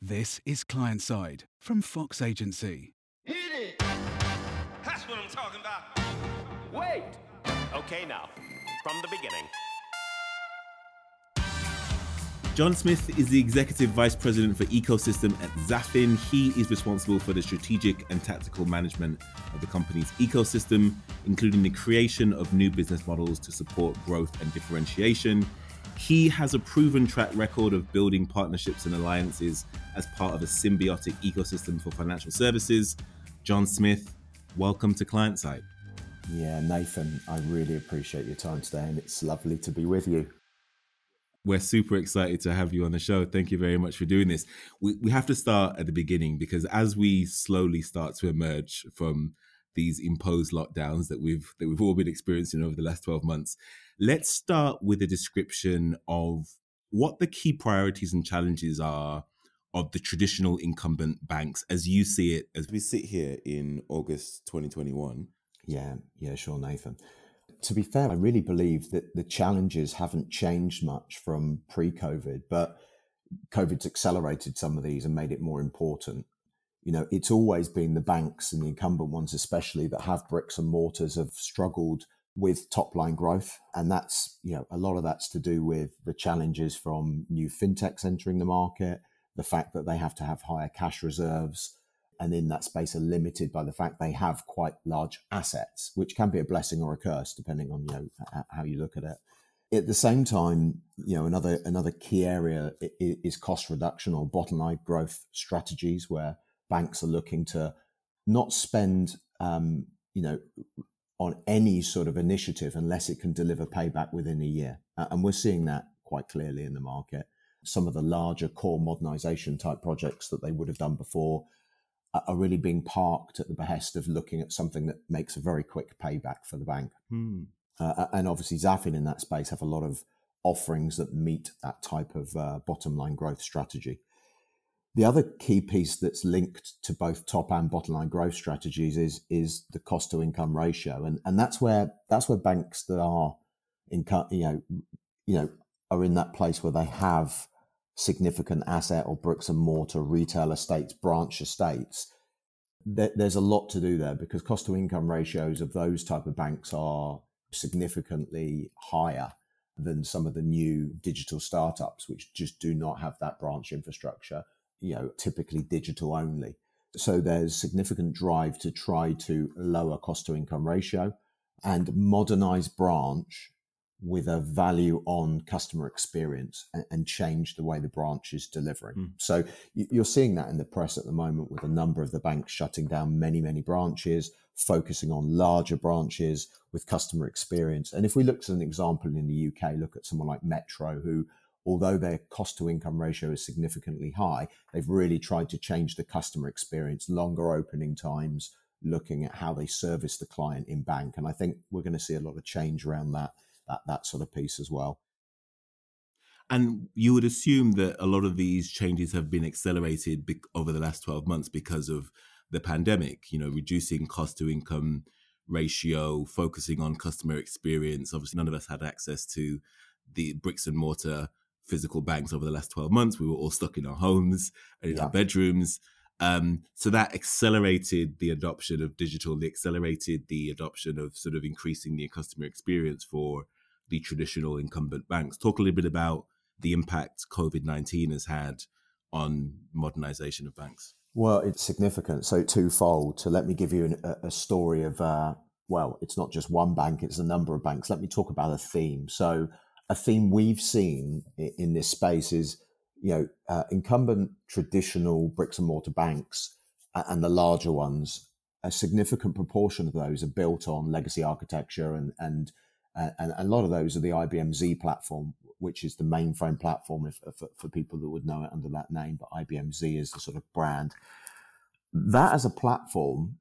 This is Client Side from Fox Agency. Hit it! That's what I'm talking about. Wait! Okay, now, from the beginning. John Smith is the Executive Vice President for Ecosystem at Zafin. He is responsible for the strategic and tactical management of the company's ecosystem, including the creation of new business models to support growth and differentiation. He has a proven track record of building partnerships and alliances as part of a symbiotic ecosystem for financial services. John Smith, welcome to Client Side. Yeah, Nathan, I really appreciate your time today, and it's lovely to be with you. We're super excited to have you on the show. Thank you very much for doing this. We, we have to start at the beginning because as we slowly start to emerge from these imposed lockdowns that we've that we've all been experiencing over the last 12 months, Let's start with a description of what the key priorities and challenges are of the traditional incumbent banks as you see it as we sit here in August 2021. Yeah, yeah, sure, Nathan. To be fair, I really believe that the challenges haven't changed much from pre COVID, but COVID's accelerated some of these and made it more important. You know, it's always been the banks and the incumbent ones, especially, that have bricks and mortars, have struggled with top line growth. And that's, you know, a lot of that's to do with the challenges from new fintechs entering the market, the fact that they have to have higher cash reserves. And in that space are limited by the fact they have quite large assets, which can be a blessing or a curse, depending on, you know, how you look at it. At the same time, you know, another, another key area is cost reduction or bottom line growth strategies where banks are looking to not spend, um, you know, on any sort of initiative unless it can deliver payback within a year. And we're seeing that quite clearly in the market. Some of the larger core modernization type projects that they would have done before are really being parked at the behest of looking at something that makes a very quick payback for the bank. Hmm. Uh, and obviously, Zafin in that space have a lot of offerings that meet that type of uh, bottom line growth strategy. The other key piece that's linked to both top and bottom line growth strategies is is the cost to income ratio, and and that's where that's where banks that are in you know you know are in that place where they have significant asset or bricks and mortar retail estates, branch estates. there's a lot to do there because cost to income ratios of those type of banks are significantly higher than some of the new digital startups, which just do not have that branch infrastructure you know, typically digital only. So there's significant drive to try to lower cost to income ratio and modernize branch with a value on customer experience and, and change the way the branch is delivering. Mm. So you're seeing that in the press at the moment with a number of the banks shutting down many, many branches, focusing on larger branches with customer experience. And if we look at an example in the UK, look at someone like Metro, who although their cost to income ratio is significantly high, they've really tried to change the customer experience, longer opening times, looking at how they service the client in bank. And I think we're going to see a lot of change around that, that, that sort of piece as well. And you would assume that a lot of these changes have been accelerated be- over the last 12 months because of the pandemic, you know, reducing cost to income ratio, focusing on customer experience. Obviously, none of us had access to the bricks and mortar physical banks over the last 12 months. We were all stuck in our homes and in yeah. our bedrooms. Um, so that accelerated the adoption of digital, it accelerated the adoption of sort of increasing the customer experience for the traditional incumbent banks. Talk a little bit about the impact COVID 19 has had on modernization of banks. Well, it's significant. So, twofold. So, let me give you an, a, a, story of, uh, well, it's not just one bank, it's a number of banks. Let me talk about a theme. So, a theme we've seen in this space is, you know, uh, incumbent traditional bricks and mortar banks and the larger ones, a significant proportion of those are built on legacy architecture, and and and a lot of those are the IBM Z platform, which is the mainframe platform if, for, for people that would know it under that name. But IBM Z is the sort of brand. That as a platform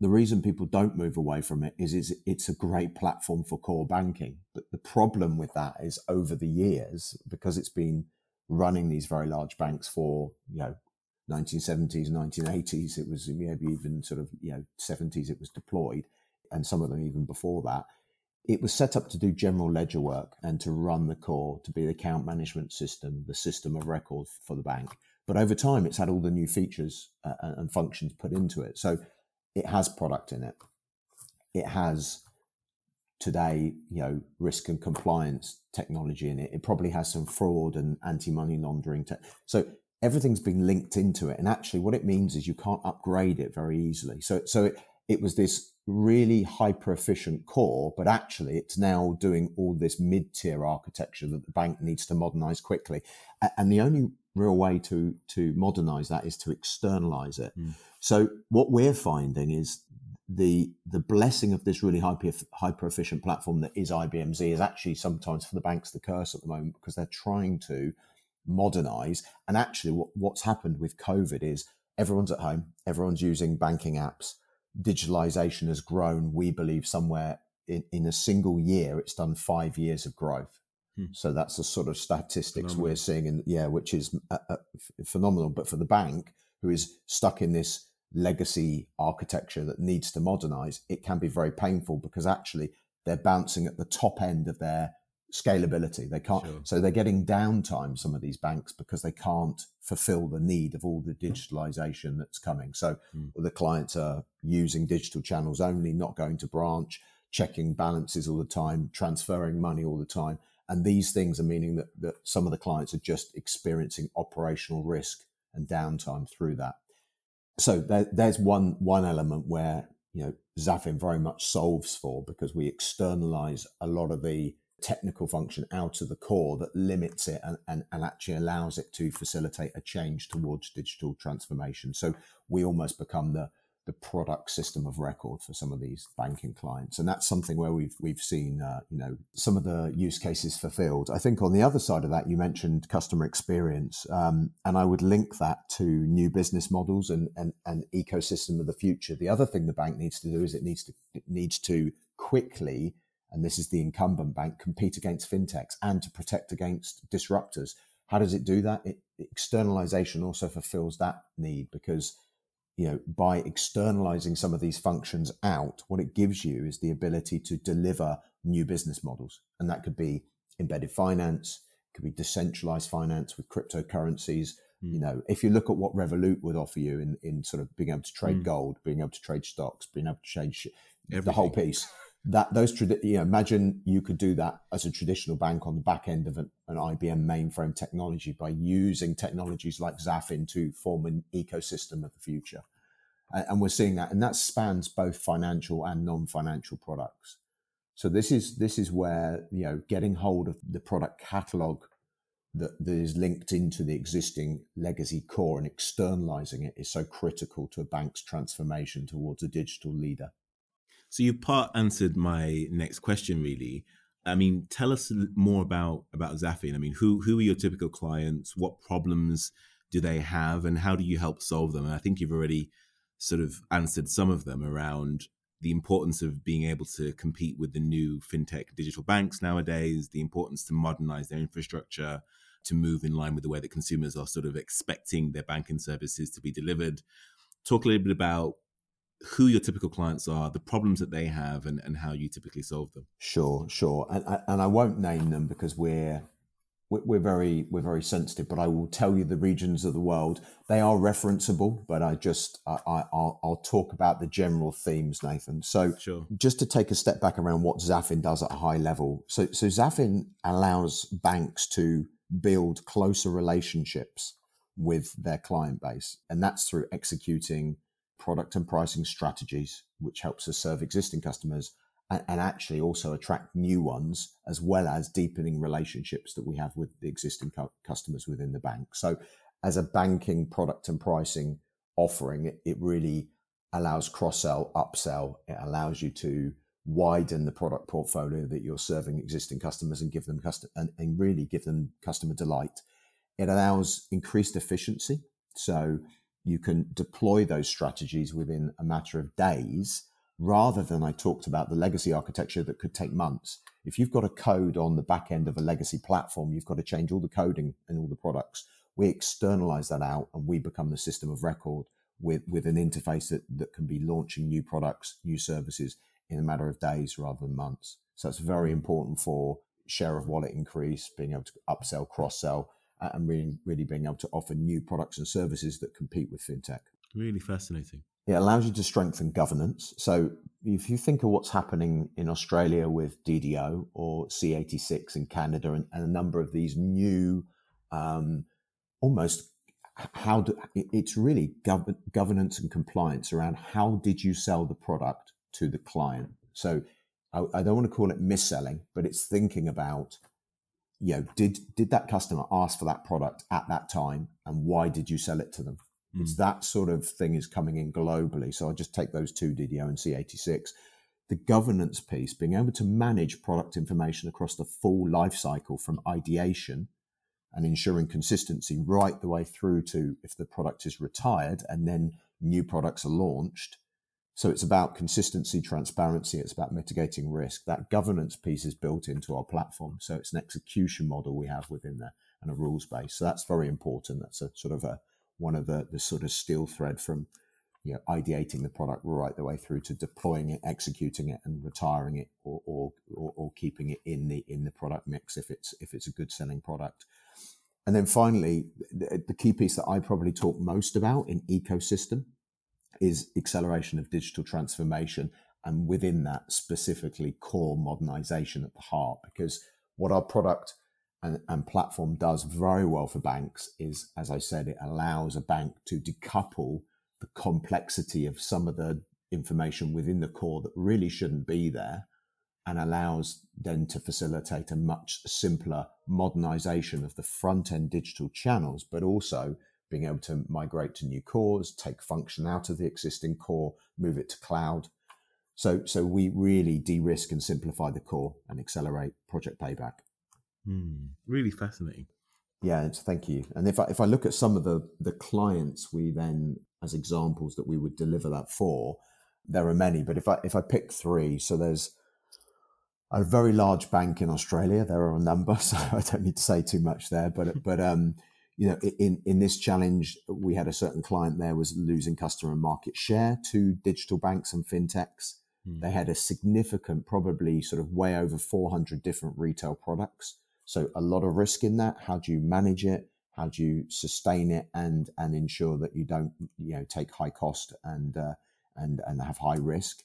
the reason people don't move away from it is it's, it's a great platform for core banking. But the problem with that is over the years, because it's been running these very large banks for, you know, 1970s, 1980s, it was maybe even sort of, you know, 70s it was deployed, and some of them even before that. It was set up to do general ledger work and to run the core, to be the account management system, the system of record for the bank. But over time, it's had all the new features uh, and functions put into it. So it has product in it. It has today, you know, risk and compliance technology in it. It probably has some fraud and anti-money laundering. Te- so everything's been linked into it. And actually, what it means is you can't upgrade it very easily. So, so it, it was this really hyper efficient core, but actually it's now doing all this mid tier architecture that the bank needs to modernize quickly. And the only real way to to modernize that is to externalize it. Mm. So what we're finding is the the blessing of this really hyper hyper efficient platform that is IBMZ is actually sometimes for the banks the curse at the moment because they're trying to modernize. And actually, what, what's happened with COVID is everyone's at home, everyone's using banking apps digitalization has grown, we believe, somewhere in, in a single year, it's done five years of growth. Hmm. So that's the sort of statistics phenomenal. we're seeing, in, yeah, which is uh, uh, phenomenal. But for the bank, who is stuck in this legacy architecture that needs to modernize, it can be very painful because actually they're bouncing at the top end of their scalability. They can't, sure. so they're getting downtime, some of these banks, because they can't fulfill the need of all the digitalization that's coming. So mm. the clients are using digital channels only, not going to branch, checking balances all the time, transferring money all the time. And these things are meaning that, that some of the clients are just experiencing operational risk and downtime through that. So there, there's one one element where you know Zafin very much solves for because we externalize a lot of the technical function out of the core that limits it and, and, and actually allows it to facilitate a change towards digital transformation. So we almost become the the product system of record for some of these banking clients, and that's something where we've we've seen uh, you know some of the use cases fulfilled. I think on the other side of that, you mentioned customer experience, um, and I would link that to new business models and, and and ecosystem of the future. The other thing the bank needs to do is it needs to it needs to quickly and this is the incumbent bank, compete against fintechs and to protect against disruptors. How does it do that? It, externalization also fulfills that need because you know by externalizing some of these functions out what it gives you is the ability to deliver new business models and that could be embedded finance could be decentralized finance with cryptocurrencies mm. you know if you look at what revolut would offer you in in sort of being able to trade mm. gold being able to trade stocks being able to change the whole piece that those tradi- you know, imagine you could do that as a traditional bank on the back end of an, an IBM mainframe technology by using technologies like Zafin to form an ecosystem of the future. And, and we're seeing that, and that spans both financial and non-financial products. So this is this is where you know getting hold of the product catalog that, that is linked into the existing legacy core and externalizing it is so critical to a bank's transformation towards a digital leader. So you've part answered my next question, really. I mean, tell us more about about Zafin. I mean, who who are your typical clients? What problems do they have, and how do you help solve them? And I think you've already sort of answered some of them around the importance of being able to compete with the new fintech digital banks nowadays, the importance to modernize their infrastructure to move in line with the way that consumers are sort of expecting their banking services to be delivered. Talk a little bit about who your typical clients are, the problems that they have, and, and how you typically solve them. Sure, sure, and and I won't name them because we're we're very we're very sensitive. But I will tell you the regions of the world they are referenceable. But I just I, I will I'll talk about the general themes, Nathan. So sure. just to take a step back around what Zafin does at a high level. So so Zafin allows banks to build closer relationships with their client base, and that's through executing product and pricing strategies, which helps us serve existing customers and, and, actually also attract new ones, as well as deepening relationships that we have with the existing cu- customers within the bank. So, as a banking product and pricing offering, it, it really allows cross sell, upsell. It allows you to widen the product portfolio that you're serving existing customers and give them custom and, and really give them customer delight. It allows increased efficiency. So you can deploy those strategies within a matter of days rather than I talked about the legacy architecture that could take months. If you've got a code on the back end of a legacy platform, you've got to change all the coding and all the products. We externalize that out and we become the system of record with, with an interface that, that can be launching new products, new services in a matter of days rather than months. So it's very important for share of wallet increase, being able to upsell, cross sell, and really, really being able to offer new products and services that compete with fintech. Really fascinating. It allows you to strengthen governance. So if you think of what's happening in Australia with DDO or C86 in Canada and, and a number of these new, um, almost how do, it's really gov- governance and compliance around how did you sell the product to the client. So I, I don't want to call it mis-selling, but it's thinking about you know did did that customer ask for that product at that time and why did you sell it to them? Mm. it's that sort of thing is coming in globally. So i'll just take those two ddo and c86 the governance piece being able to manage product information across the full life cycle from ideation and ensuring consistency right the way through to if the product is retired and then new products are launched so it's about consistency, transparency. It's about mitigating risk. That governance piece is built into our platform. So it's an execution model we have within there and a rules base. So that's very important. That's a sort of a one of the, the sort of steel thread from you know ideating the product right the way through to deploying it, executing it, and retiring it, or or, or, or keeping it in the in the product mix if it's if it's a good selling product. And then finally, the, the key piece that I probably talk most about in ecosystem is acceleration of digital transformation and within that specifically core modernization at the heart because what our product and, and, platform does very well for banks is as i said it allows a bank to decouple the complexity of some of the information within the core that really shouldn't be there and allows then to facilitate a much simpler modernization of the front end digital channels but also being able to migrate to new cores, take function out of the existing core, move it to cloud. So, so we really de-risk and simplify the core and accelerate project payback. Hmm. really fascinating. Yeah, thank you. And if I, if I look at some of the the clients we then as examples that we would deliver that for, there are many. But if I if I pick three, so there's a very large bank in Australia. There are a number, so I don't need to say too much there. But but um, you know, in, in this challenge, we had a certain client there was losing customer market share to digital banks and fintechs. Mm. They had a significant, probably sort of way over 400 different retail products. So a lot of risk in that. How do you manage it? How do you sustain it and and ensure that you don't you know take high cost and uh, and and have high risk?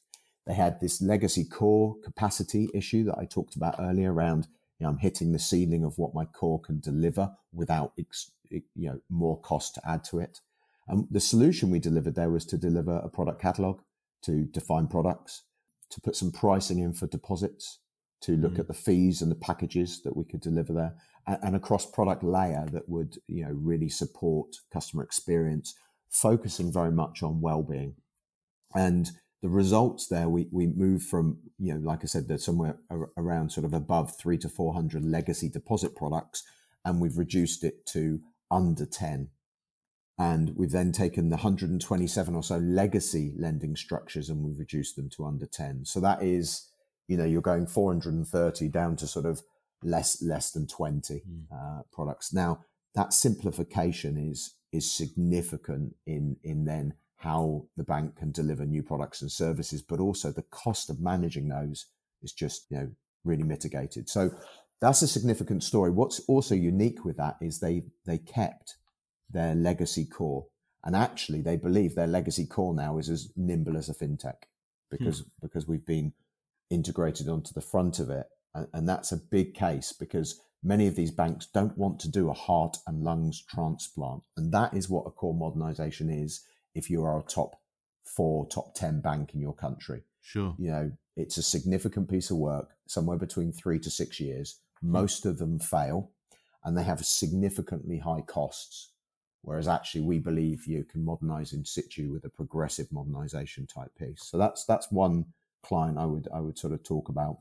They had this legacy core capacity issue that I talked about earlier around you know, I'm hitting the ceiling of what my core can deliver without ex- you know more cost to add to it. And the solution we delivered there was to deliver a product catalog, to define products, to put some pricing in for deposits, to look mm-hmm. at the fees and the packages that we could deliver there, and, and a cross product layer that would you know really support customer experience, focusing very much on well being. And the results there, we, we moved from, you know, like I said, there's somewhere around sort of above three to 400 legacy deposit products, and we've reduced it to under 10. And we've then taken the 127 or so legacy lending structures and we've reduced them to under 10. So that is, you know, you're going 430 down to sort of less less than 20 mm. uh, products. Now that simplification is is significant in in then how the bank can deliver new products and services, but also the cost of managing those is just you know really mitigated. So that's a significant story. What's also unique with that is they they kept their legacy core, and actually they believe their legacy core now is as nimble as a fintech because hmm. because we've been integrated onto the front of it, and, and that's a big case because many of these banks don't want to do a heart and lungs transplant, and that is what a core modernization is. If you are a top four, top ten bank in your country, sure, you know it's a significant piece of work, somewhere between three to six years most of them fail and they have significantly high costs. Whereas actually, we believe you can modernize in situ with a progressive modernization type piece. So that's that's one client I would I would sort of talk about.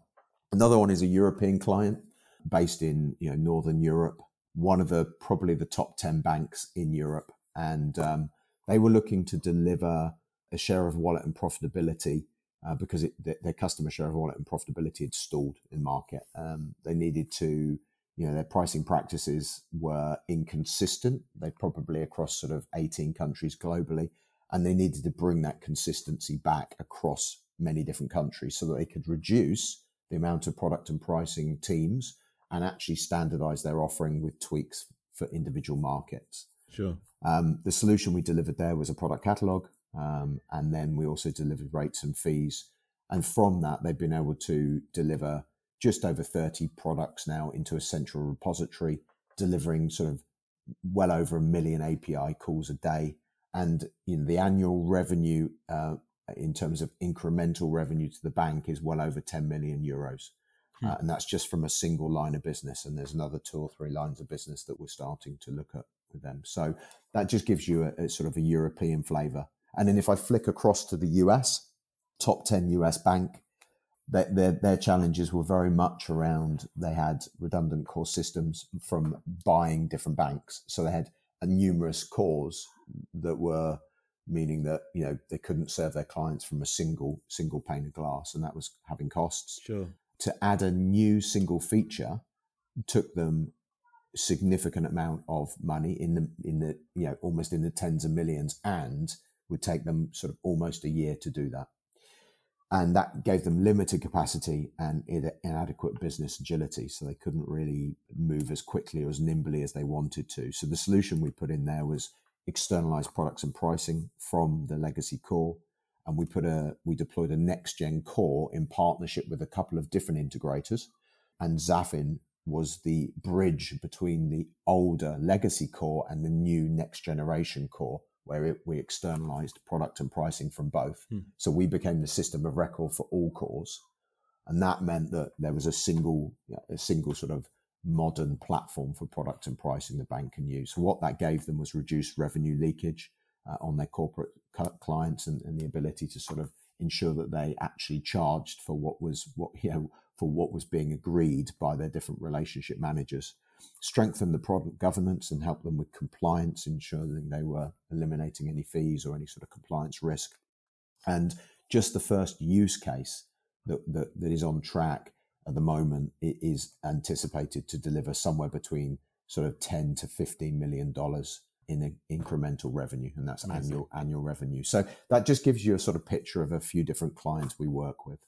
Another one is a European client based in you know Northern Europe, one of the probably the top ten banks in Europe, and um, they were looking to deliver a share of wallet and profitability uh, because it, their customer share of wallet and profitability had stalled in market. Um, they needed to, you know, their pricing practices were inconsistent. They probably across sort of 18 countries globally, and they needed to bring that consistency back across many different countries so that they could reduce the amount of product and pricing teams and actually standardize their offering with tweaks for individual markets. Sure. Um, the solution we delivered there was a product catalog, um, and then we also delivered rates and fees. And from that, they've been able to deliver just over 30 products now into a central repository, delivering sort of well over a million API calls a day. And you know, the annual revenue uh, in terms of incremental revenue to the bank is well over 10 million euros. Hmm. Uh, and that's just from a single line of business. And there's another two or three lines of business that we're starting to look at with them. So that just gives you a, a sort of a European flavor. And then if I flick across to the US, top 10 US bank, their, their, their challenges were very much around they had redundant core systems from buying different banks. So they had a numerous cores that were meaning that you know they couldn't serve their clients from a single single pane of glass, and that was having costs. Sure. To add a new single feature took them significant amount of money in the in the you know almost in the tens of millions, and would take them sort of almost a year to do that. And that gave them limited capacity and inadequate business agility. So they couldn't really move as quickly or as nimbly as they wanted to. So the solution we put in there was externalized products and pricing from the legacy core. And we put a we deployed a next gen core in partnership with a couple of different integrators. And Zafin was the bridge between the older legacy core and the new next generation core, where it, we externalized product and pricing from both. Hmm. So we became the system of record for all cores. And that meant that there was a single, a single sort of modern platform for product and pricing the bank can use. So what that gave them was reduced revenue leakage uh, on their corporate clients and, and, the ability to sort of ensure that they actually charged for what was what you know for what was being agreed by their different relationship managers. Strengthen the product governance and help them with compliance, ensuring they were eliminating any fees or any sort of compliance risk. And just the first use case that, that, that is on track at the moment it is anticipated to deliver somewhere between sort of 10 to 15 million dollars in incremental revenue and that's Amazing. annual annual revenue so that just gives you a sort of picture of a few different clients we work with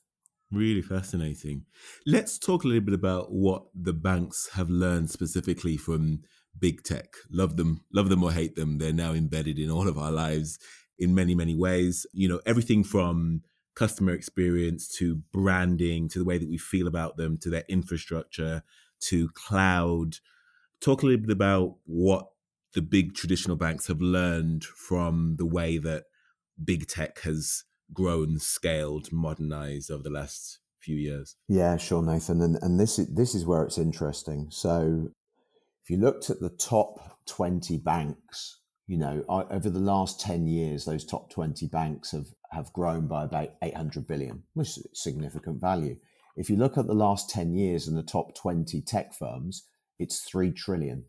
really fascinating. Let's talk a little bit about what the banks have learned specifically from big tech. Love them love them or hate them they're now embedded in all of our lives in many many ways. You know everything from customer experience to branding to the way that we feel about them to their infrastructure to cloud. Talk a little bit about what the big traditional banks have learned from the way that big tech has grown, scaled, modernized over the last few years. Yeah, sure, Nathan. And and this is this is where it's interesting. So if you looked at the top 20 banks, you know, over the last 10 years, those top 20 banks have have grown by about 800 billion, which is significant value. If you look at the last 10 years and the top 20 tech firms, it's 3 trillion.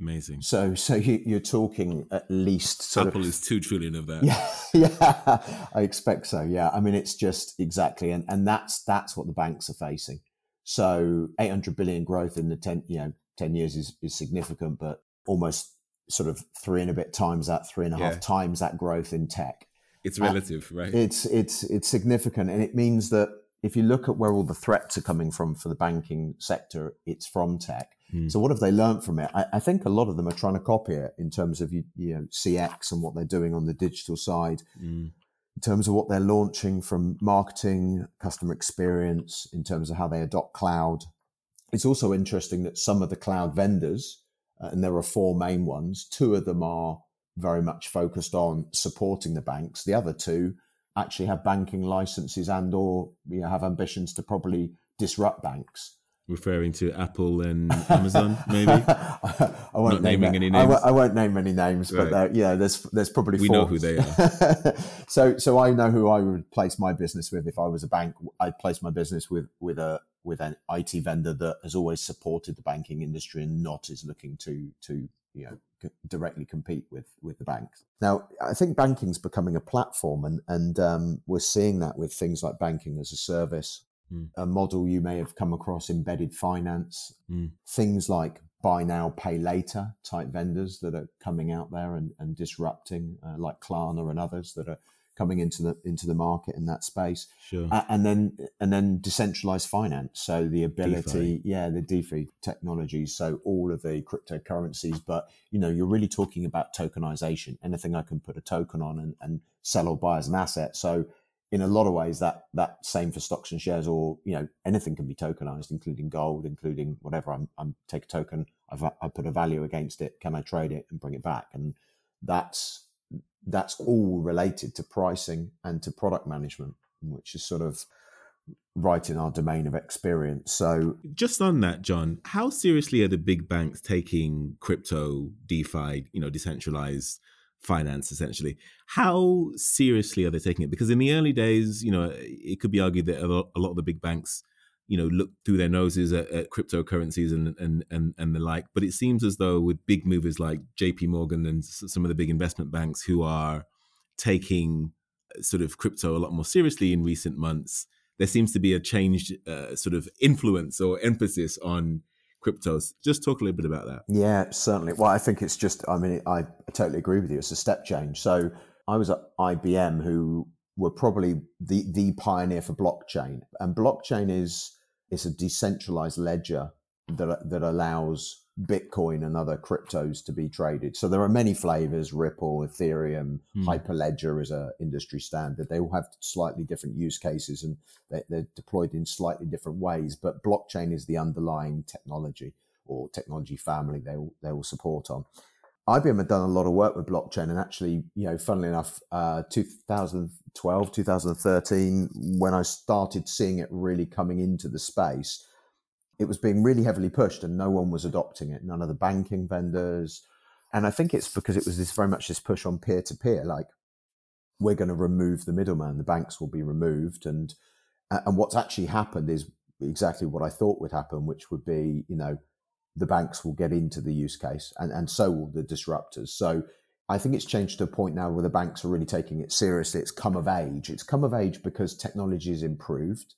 Amazing. So, so you, are talking at least. Apple of, is two trillion of that. Yeah, yeah, I expect so. Yeah, I mean, it's just exactly, and and that's that's what the banks are facing. So, 800 billion growth in the 10, you know, 10 years is is significant, but almost sort of three and a bit times that, three and a half yeah. times that growth in tech it's uh, relative, right? It's it's it's significant, and it means that if you look at where all the threats are coming from for the banking sector, it's from tech. Mm. So what have they learned from it? I, I, think a lot of them are trying to copy it in terms of you, you know CX and what they're doing on the digital side. Mm. In terms of what they're launching from marketing, customer experience, in terms of how they adopt cloud, it's also interesting that some of the cloud vendors, uh, and there are four main ones, two of them are very much focused on supporting the banks. The other two actually have banking licenses and or you know, have ambitions to probably disrupt banks. Referring to Apple and Amazon, maybe. I, won't Not name naming any names. I w- I won't name any names, right. but yeah, there's there's probably we four. know who they are. so so I know who I would place my business with if I was a bank. I'd place my business with with a with an IT vendor that has always supported the banking industry and not is looking to to you know directly compete with with the banks. Now, I think banking's becoming a platform, and and um, we're seeing that with things like banking as a service, mm. a model you may have come across, embedded finance, mm. things like buy now, pay later type vendors that are coming out there and, and disrupting, uh, like Klarna and others that are coming into the into the market in that space. Sure. Uh, and then and then decentralized finance. So the ability, DeFi. yeah, the DeFi technologies. So all of the cryptocurrencies, but you know, you're really talking about tokenization. Anything I can put a token on and, and sell or buy as an asset. So in a lot of ways, that that same for stocks and shares, or you know, anything can be tokenized, including gold, including whatever. I'm, I'm take a token, I've, I put a value against it. Can I trade it and bring it back? And that's that's all related to pricing and to product management, which is sort of right in our domain of experience. So, Just on that, John, how seriously are the big banks taking crypto, DeFi, you know, decentralized finance essentially? How seriously are they taking it? Because in the early days, you know, it could be argued that a lot, of the big banks, you know, look through their noses at, at cryptocurrencies and, and and and the like. But it seems as though with big movers like J.P. Morgan and some of the big investment banks who are taking uh, sort of crypto a lot more seriously in recent months, there seems to be a changed uh, sort of influence or emphasis on cryptos. Just talk a little bit about that. yeah, certainly. Well, I think it's just, I mean, I, I totally agree with you. It's a step change. So, I was at IBM, who were probably the, the pioneer for blockchain. And blockchain is, is a decentralized ledger that, that allows Bitcoin and other cryptos to be traded. So there are many flavors: Ripple, Ethereum, Hmm. Hyperledger is a industry standard. They all have slightly different use cases and they, they're deployed in slightly different ways. But blockchain is the underlying technology or technology family they will, they will support on. IBM had done a lot of work with blockchain, and actually, you know, funnily enough, uh, 2012, 2013, when I started seeing it really coming into the space, it was being really heavily pushed, and no one was adopting it. None of the banking vendors, and I think it's because it was this very much this push on peer to peer, like we're going to remove the middleman, the banks will be removed, and and what's actually happened is exactly what I thought would happen, which would be, you know, the banks will get into the use case and, and so will the disruptors. So I think it's changed to a point now where the banks are really taking it seriously. It's come of age. It's come of age because technology has improved.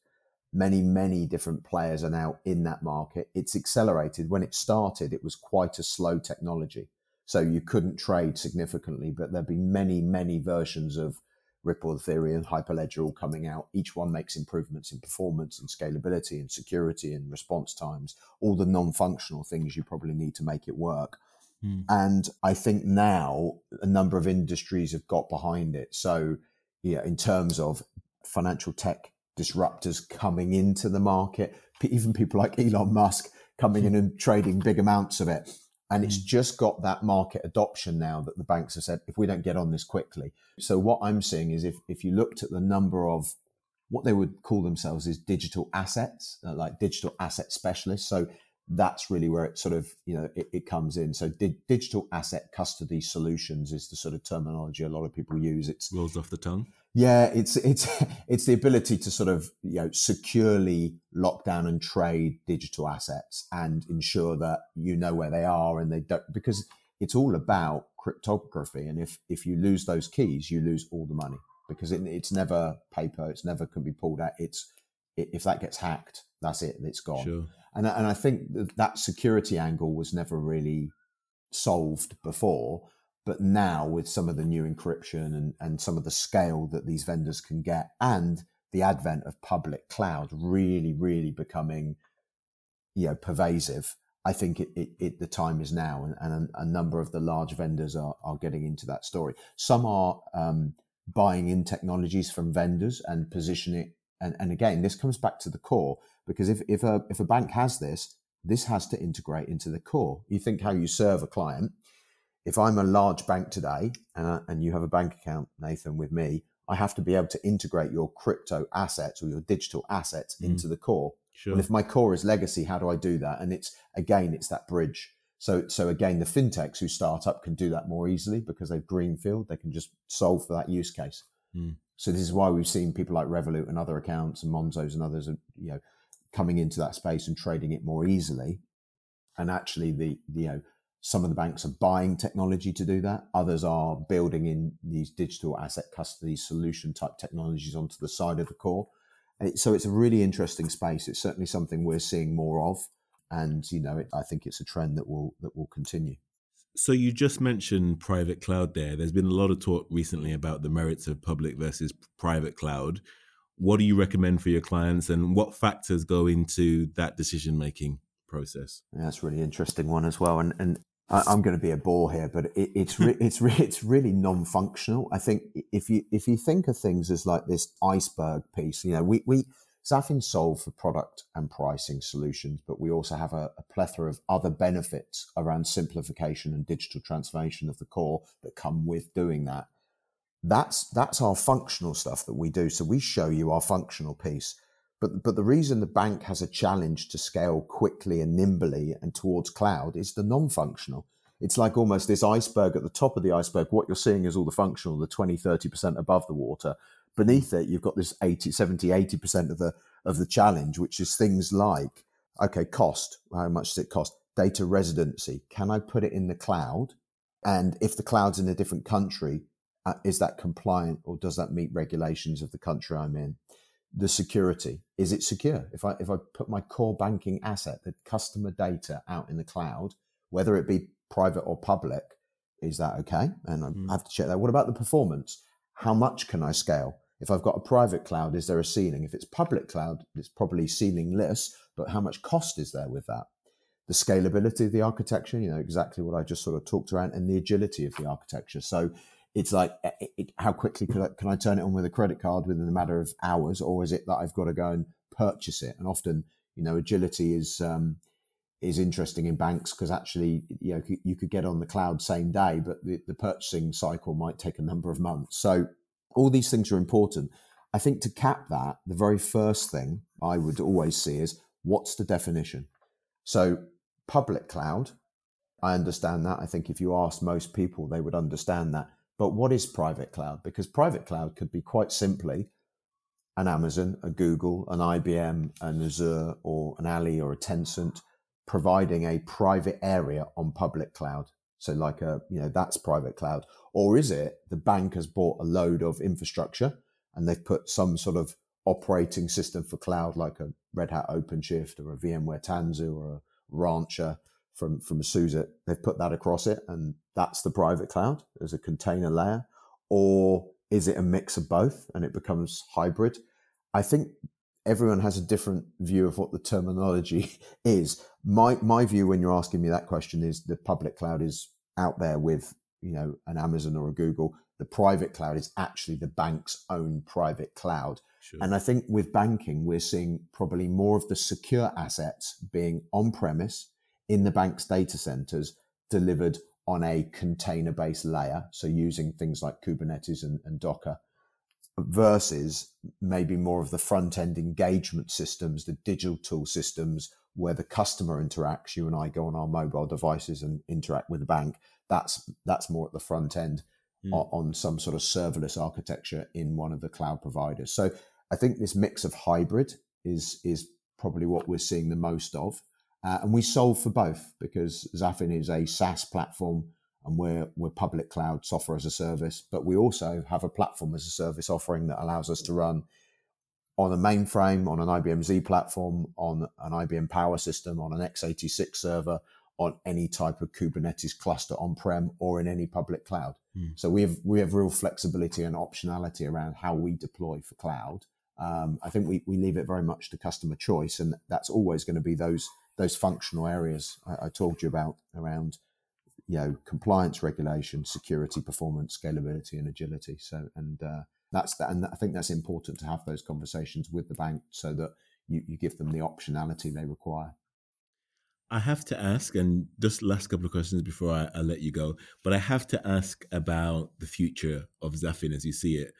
Many, many different players are now in that market. It's accelerated. When it started, it was quite a slow technology. So you couldn't trade significantly, but there've be many, many versions of Ripple, Ethereum, Hyperledger all coming out. Each one makes improvements in performance and scalability and security and response times, all the non functional things you probably need to make it work. Hmm. And I think now a number of industries have got behind it. So, yeah, in terms of financial tech disruptors coming into the market, even people like Elon Musk coming in and trading big amounts of it. And it's just got that market adoption now that the banks have said, if we don't get on this quickly. So what I'm seeing is if, if you looked at the number of what they would call themselves is digital assets, uh, like digital asset specialists. So that's really where it sort of, you know, it, it comes in. So di- digital asset custody solutions is the sort of terminology a lot of people use. It's Rolls off the tongue. Yeah, it's it's it's the ability to sort of you know securely lock down and trade digital assets and ensure that you know where they are and they don't because it's all about cryptography. And if if you lose those keys you lose all the money because it, it's never paper it's never can be pulled out. It's if that gets hacked that's it it's gone. Sure. and and I think that, that security angle was never really solved before, but now with some of the new encryption and and some of the scale that these vendors can get, and the advent of public cloud really really becoming, you know, pervasive. I think it, it, it the time is now, and, and a, a number of the large vendors are are getting into that story. Some are um, buying in technologies from vendors and position it. And, and again, this comes back to the core because if, if a if a bank has this, this has to integrate into the core. You think how you serve a client. If I'm a large bank today and, and you have a bank account, Nathan, with me, I have to be able to integrate your crypto assets or your digital assets Mm. into the core. Sure. Well, if my core is legacy, how do I do that? And it's again, it's that bridge. So, so again, the fintechs who start up can do that more easily because they've greenfield. They can just solve for that use case. Mm. So this is why we've seen people like Revolut and other accounts and Monzos and others, you know, coming into that space and trading it more easily. And actually, the, the you know some of the banks are buying technology to do that. Others are building in these digital asset custody solution type technologies onto the side of the core. So it's a really interesting space. It's certainly something we're seeing more of, and you know, it, I think it's a trend that will that will continue. So you just mentioned private cloud there. There's been a lot of talk recently about the merits of public versus private cloud. What do you recommend for your clients and what factors go into that decision making process? Yeah, that's a really interesting one as well. And, and I, am going to be a bore here, but it, it's re- it's re- it's really non-functional. I think if you if you think of things as like this iceberg piece, you know, we we Zafin solve for product and pricing solutions, but we also have a, a, plethora of other benefits around simplification and digital transformation of the core that come with doing that. That's that's our functional stuff that we do. So we show you our functional piece. But but the reason the bank has a challenge to scale quickly and nimbly and towards cloud is the non-functional. It's like almost this iceberg at the top of the iceberg. What you're seeing is all the functional, the 20, 30% above the water. Beneath it you've got this 80 70 80% of the of the challenge which is things like okay cost. How much does it cost? Data residency. Can i put it in the cloud? And if the cloud's in a different country uh, is that compliant or does that meet regulations of the country i'm in the security is it secure if i if i put my core banking asset the customer data out in the cloud whether it be private or public is that okay and i mm. have to check that what about the performance how much can i scale if I've got a private cloud, is there a ceiling? If it's public cloud, it's probably ceilingless, but how much cost is there with that? The scalability of the architecture, you know, exactly what I just sort of talked around, and the agility of the architecture. So it's like, it, eh, it, how quickly I, can I turn it on with a credit card within a matter of hours, or is it that I've got to go and purchase it? And often, you know, agility is um, is interesting in banks because actually, you know, you could get on the cloud same day, but the, the purchasing cycle might take a number of months. So all these things are important. I think to cap that, the very first thing I would always see is what's the definition? So, public cloud, I understand that. I think if you ask most people, they would understand that. But what is private cloud? Because private cloud could be quite simply an Amazon, a Google, an IBM, an Azure, or an Ali or a Tencent providing a private area on public cloud. So like a, you know, that's private cloud. Or is it the bank has bought a load of infrastructure and they've put some sort of operating system for cloud like a Red Hat OpenShift or a VMware Tanzu or a Rancher from, from SUSE. They've put that across it and that's the private cloud as a container layer. Or is it a mix of both and it becomes hybrid? I think everyone has a different view of what the terminology is. My my view when you're asking me that question is the public cloud is out there with you know an Amazon or a Google. The private cloud is actually the bank's own private cloud. Sure. And I think with banking, we're seeing probably more of the secure assets being on premise in the bank's data centers, delivered on a container based layer. So using things like Kubernetes and, and Docker versus maybe more of the front end engagement systems, the digital tool systems where the customer interacts. You and I go on our mobile devices and interact with the bank. That's that's more at the front end mm. on, on some sort of serverless architecture in one of the cloud providers. So I think this mix of hybrid is is probably what we're seeing the most of. Uh, and we solve for both because Zafin is a SaaS platform and we're we're public cloud software as a service, but we also have a platform as a service offering that allows us to run on a mainframe, on an IBM Z platform, on an IBM Power System, on an x86 server, on any type of Kubernetes cluster on-prem or in any public cloud. Mm. So we have we have real flexibility and optionality around how we deploy for cloud. Um, I think we, we leave it very much to customer choice, and that's always going to be those those functional areas I, I told you about around you know compliance regulation security performance scalability and agility so and uh, that's that and i think that's important to have those conversations with the bank so that you, you give them the optionality they require I have to ask, and just last couple of questions before I, I, let you go, but I have to ask about the future of Zafin as you see it.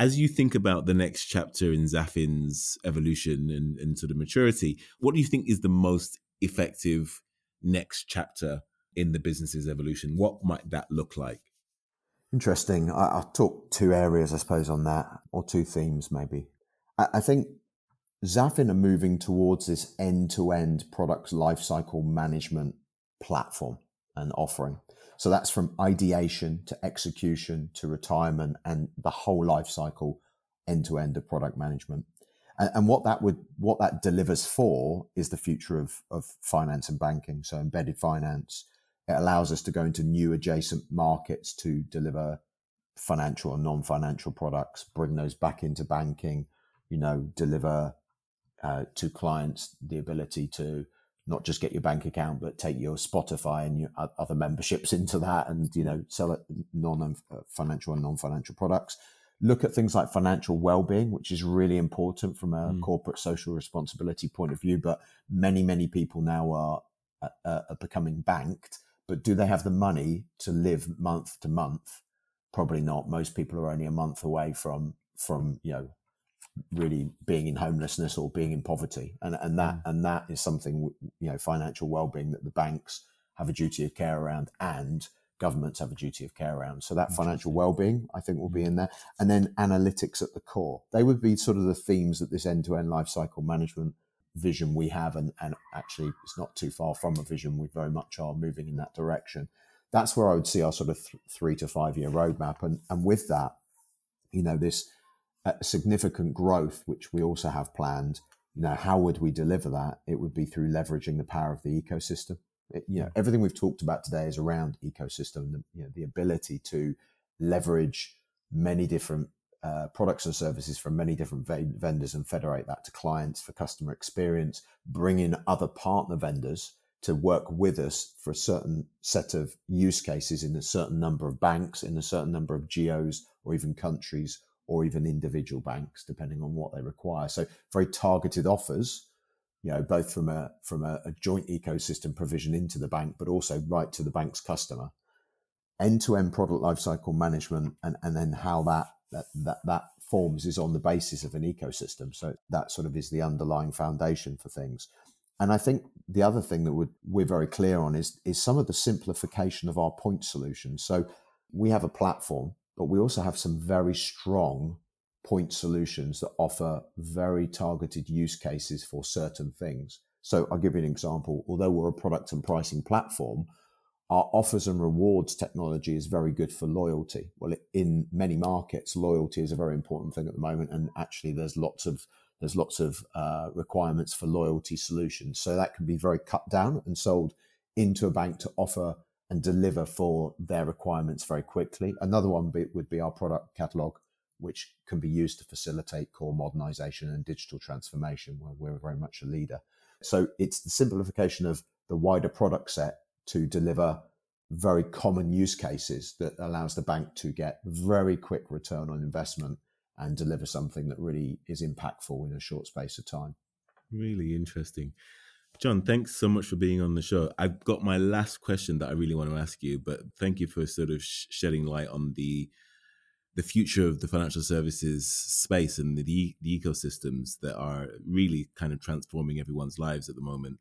As you think about the next chapter in Zafin's evolution and, and sort of maturity, what do you think is the most effective next chapter in the business's evolution? What might that look like? Interesting. I, will talk two areas, I suppose, on that, or two themes maybe. I, I think Zafin are moving towards this end to end product lifecycle management platform and offering. So that's from ideation to execution to retirement and the whole life cycle end to end of product management. And, and, what that would what that delivers for is the future of, of finance and banking. So embedded finance, It allows us to go into new adjacent markets to deliver financial and non-financial products, bring those back into banking, you know, deliver uh, to clients the ability to not just get your bank account, but take your Spotify and your other memberships into that, and you know, sell it non-financial uh, and non-financial products. Look at things like financial well-being, which is really important from a mm. corporate social responsibility point of view. But many, many people now are, uh, are becoming banked, but do they have the money to live month to month? Probably not. Most people are only a month away from from you know really being in homelessness or being in poverty. And and that mm. and that is something you know financial well-being that the banks have a duty of care around and governments have a duty of care around. So that financial well-being i think will be mm. in there. And then analytics at the core. They would be sort of the themes that this end-to-end life cycle management vision we have and and actually it's not too far from a vision. We very much are moving in that direction. That's where i would see our sort of th- three to five year roadmap. And and with that you know this significant growth, which we also have planned, you know, how would we deliver that? It would be through leveraging the power of the ecosystem. It, you know, everything we've talked about today is around ecosystem, the, you know, the ability to leverage many different uh, products and services from many different v- vendors and federate that to clients for customer experience, bring in other partner vendors to work with us for a certain set of use cases in a certain number of banks, in a certain number of geos or even countries or even individual banks, depending on what they require. So very targeted offers, you know, both from a from a, a joint ecosystem provision into the bank, but also right to the bank's customer. End to end product lifecycle management, and and then how that that that that forms is on the basis of an ecosystem. So that sort of is the underlying foundation for things. And I think the other thing that we're, we're very clear on is is some of the simplification of our point solutions. So we have a platform but we also have some very strong point solutions that offer very targeted use cases for certain things. So I'll give you an example. Although we're a product and pricing platform, our offers and rewards technology is very good for loyalty. Well, in many markets, loyalty is a very important thing at the moment, and actually, there's lots of there's lots of uh, requirements for loyalty solutions. So that can be very cut down and sold into a bank to offer and deliver for their requirements very quickly. Another one would be our product catalog, which can be used to facilitate core modernization and digital transformation, where we're very much a leader. So it's the simplification of the wider product set to deliver very common use cases that allows the bank to get very quick return on investment and deliver something that really is impactful in a short space of time. Really interesting. John, thanks so much for being on the show. I've got my last question that I really want to ask you, but thank you for sort of shedding light on the the future of the financial services space and the, the ecosystems that are really kind of transforming everyone's lives at the moment.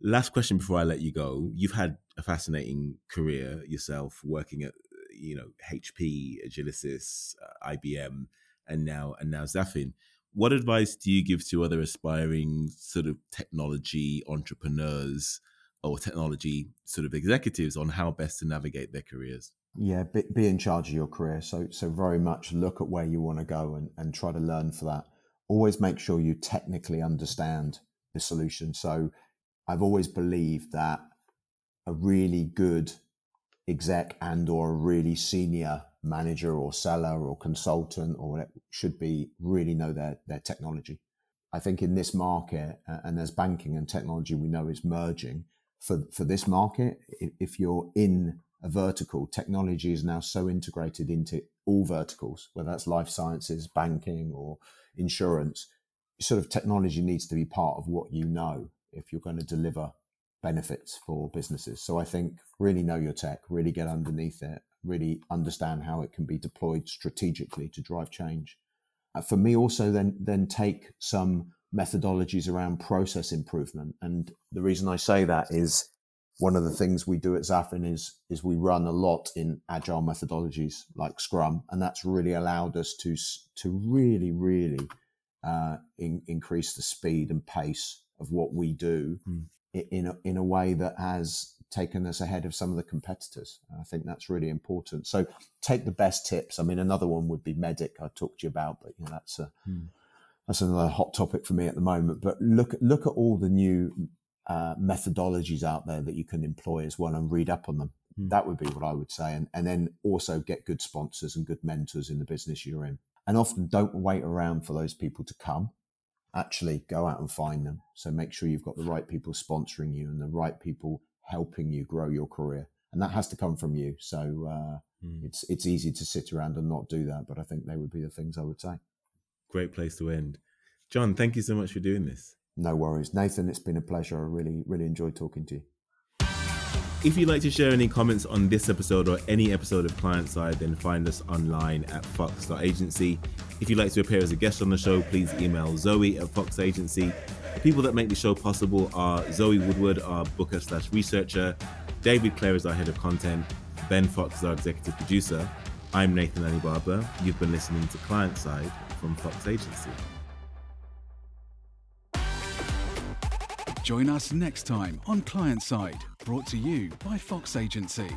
Last question before I let you go. You've had a fascinating career yourself, working at you know HP, Agilysys, uh, IBM, and now and now Zafin what advice do you give to other aspiring sort of technology entrepreneurs or technology sort of executives on how best to navigate their careers? Yeah, be, be in charge of your career. So, so very much look at where you want to go and, and try to learn for that. Always make sure you technically understand the solution. So, I've always believed that a really good exec and or a really senior manager or seller or consultant or should be really know their their technology. I think in this market uh, and as banking and technology we know is merging for for this market, if you're in a vertical, technology is now so integrated into all verticals, whether that's life sciences, banking, or insurance. Sort of technology needs to be part of what you know if you're going to deliver benefits for businesses. So I think really know your tech, really get underneath it, really understand how it can be deployed strategically to drive change. Uh, for me, also then then take some methodologies around process improvement. And the reason I say that is one of the things we do at Zafin is is we run a lot in agile methodologies like Scrum, and that's really allowed us to to really really uh, in, increase the speed and pace of what we do mm. in a, in a way that has taken us ahead of some of the competitors. I think that's really important. So take the best tips. I mean, another one would be MEDDIC. I talked to you about, but you know, that's a hmm. that's another hot topic for me at the moment. But look look at all the new uh, methodologies out there that you can employ as well and read up on them. Mm. That would be what I would say. And, and then also get good sponsors and good mentors in the business you're in. And often don't wait around for those people to come. Actually go out and find them. So make sure you've got the right people sponsoring you and the right people helping you grow your career. And that has to come from you. So uh, mm. it's it's easy to sit around and not do that. But I think they would be the things I would say. Great place to end. John, thank you so much for doing this. No worries. Nathan, it's been a pleasure. I really, really enjoyed talking to you. If you'd like to share any comments on this episode or any episode of Client Side, then find us online at fox.agency. If you'd like to appear as a guest on the show, please email Zoe at Fox Agency. The people that make the show possible are Zoe Woodward, our booker slash researcher, David Clare is our head of content, Ben Fox is our executive producer. I'm Nathan Alibaba. You've been listening to Client Side from Fox Agency. Join us next time on Client Side, brought to you by Fox Agency.